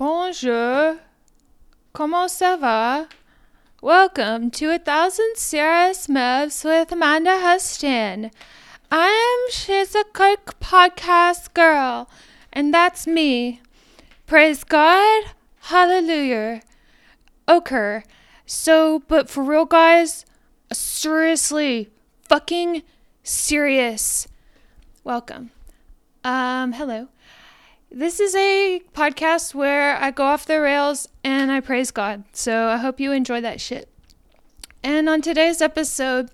Bonjour. Comment ça va? Welcome to A Thousand Serious Moves with Amanda Huston. I'm She's a Cook podcast girl, and that's me. Praise God. Hallelujah. Okay. So, but for real, guys, seriously, fucking serious. Welcome. Um, hello. This is a podcast where I go off the rails and I praise God. So I hope you enjoy that shit. And on today's episode,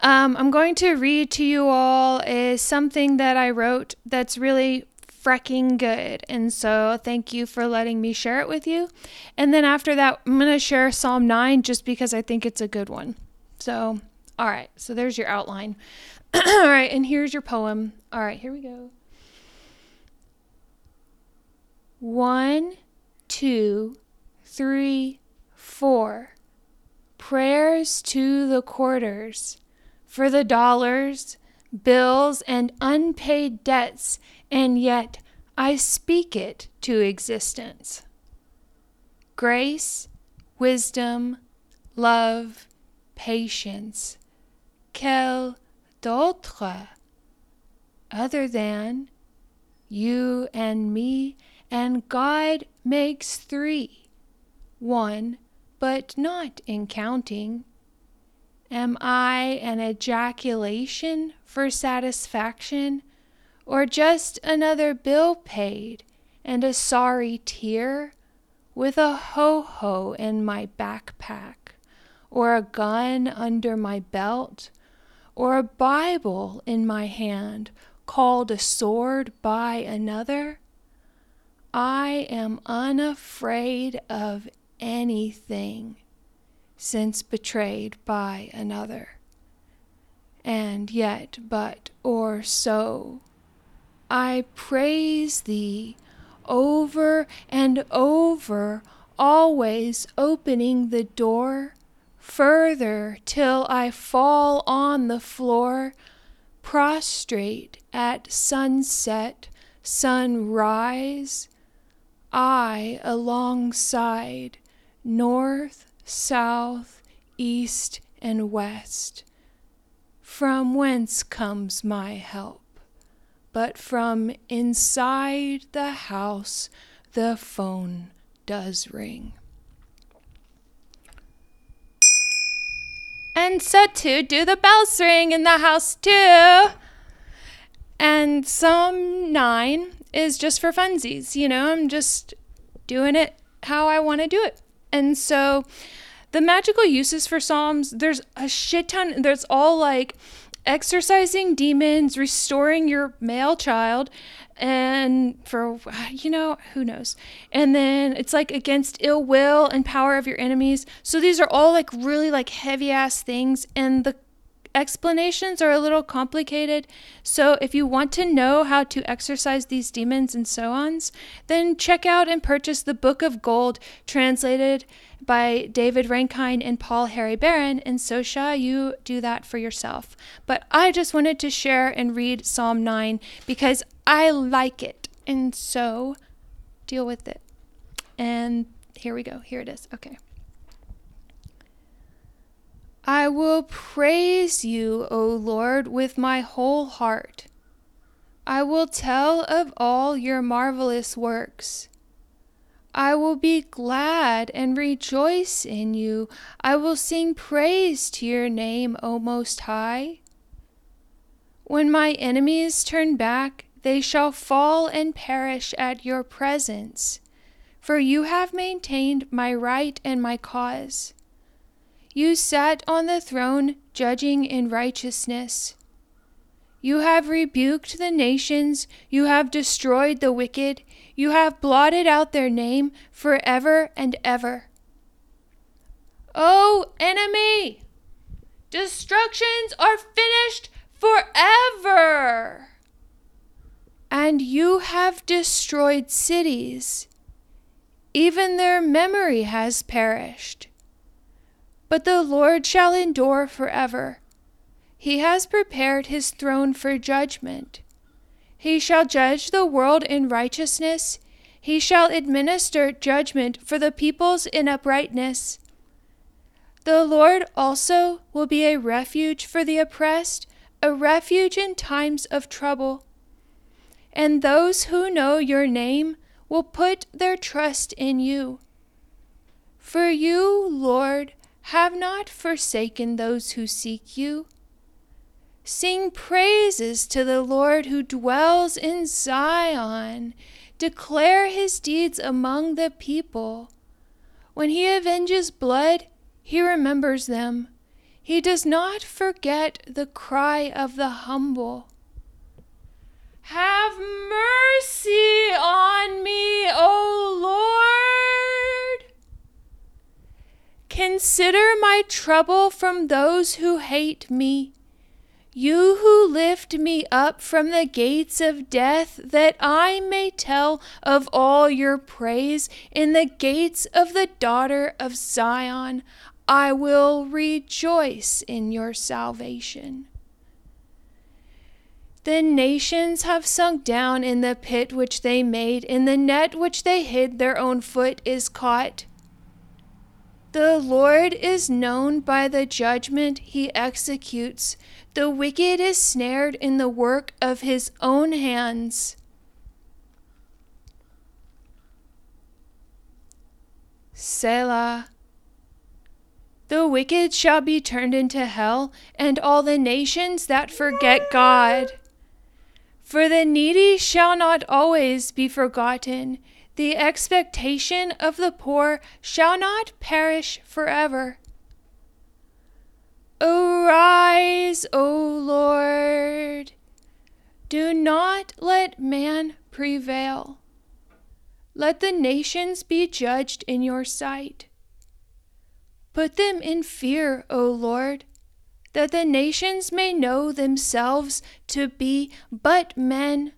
um, I'm going to read to you all is something that I wrote that's really freaking good. And so thank you for letting me share it with you. And then after that, I'm going to share Psalm 9 just because I think it's a good one. So, all right. So there's your outline. all right. And here's your poem. All right. Here we go. One, two, three, four. Prayers to the quarters for the dollars, bills, and unpaid debts, and yet I speak it to existence. Grace, wisdom, love, patience. Quel d'autre? Other than you and me and God makes three, one, but not in counting. Am I an ejaculation for satisfaction, or just another bill paid and a sorry tear with a ho ho in my backpack, or a gun under my belt, or a Bible in my hand called a sword by another? I am unafraid of anything since betrayed by another. And yet, but or so, I praise thee over and over, always opening the door further till I fall on the floor, prostrate at sunset, sunrise I alongside, north, south, east, and west. From whence comes my help? But from inside the house the phone does ring. And so too do the bells ring in the house too. And Psalm 9 is just for funsies. You know, I'm just doing it how I want to do it. And so the magical uses for Psalms, there's a shit ton. There's all like exorcising demons, restoring your male child, and for, you know, who knows. And then it's like against ill will and power of your enemies. So these are all like really like heavy ass things. And the explanations are a little complicated. So, if you want to know how to exorcise these demons and so ons, then check out and purchase the Book of Gold, translated by David Rankine and Paul Harry Barron, and so shall you do that for yourself. But I just wanted to share and read Psalm 9 because I like it, and so deal with it. And here we go. Here it is. Okay. I will praise you, O Lord, with my whole heart. I will tell of all your marvelous works. I will be glad and rejoice in you. I will sing praise to your name, O Most High. When my enemies turn back, they shall fall and perish at your presence, for you have maintained my right and my cause. You sat on the throne, judging in righteousness. You have rebuked the nations, you have destroyed the wicked, you have blotted out their name forever and ever. O oh, enemy, destructions are finished forever. And you have destroyed cities, even their memory has perished but the Lord shall endure forever. He has prepared his throne for judgment. He shall judge the world in righteousness. He shall administer judgment for the peoples in uprightness. The Lord also will be a refuge for the oppressed, a refuge in times of trouble. And those who know your name will put their trust in you. For you, Lord, have not forsaken those who seek you. Sing praises to the Lord who dwells in Zion. Declare his deeds among the people. When he avenges blood, he remembers them. He does not forget the cry of the humble. Have mercy on me, O Lord. Consider trouble from those who hate me you who lift me up from the gates of death, that I may tell of all your praise in the gates of the daughter of Zion, I will rejoice in your salvation. The nations have sunk down in the pit which they made, in the net which they hid, their own foot is caught. The Lord is known by the judgment he executes. The wicked is snared in the work of his own hands. Selah. The wicked shall be turned into hell, and all the nations that forget God. For the needy shall not always be forgotten, the expectation of the poor shall not perish forever. Arise, O Lord. Do not let man prevail. Let the nations be judged in your sight. Put them in fear, O Lord, that the nations may know themselves to be but men.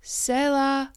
Selah.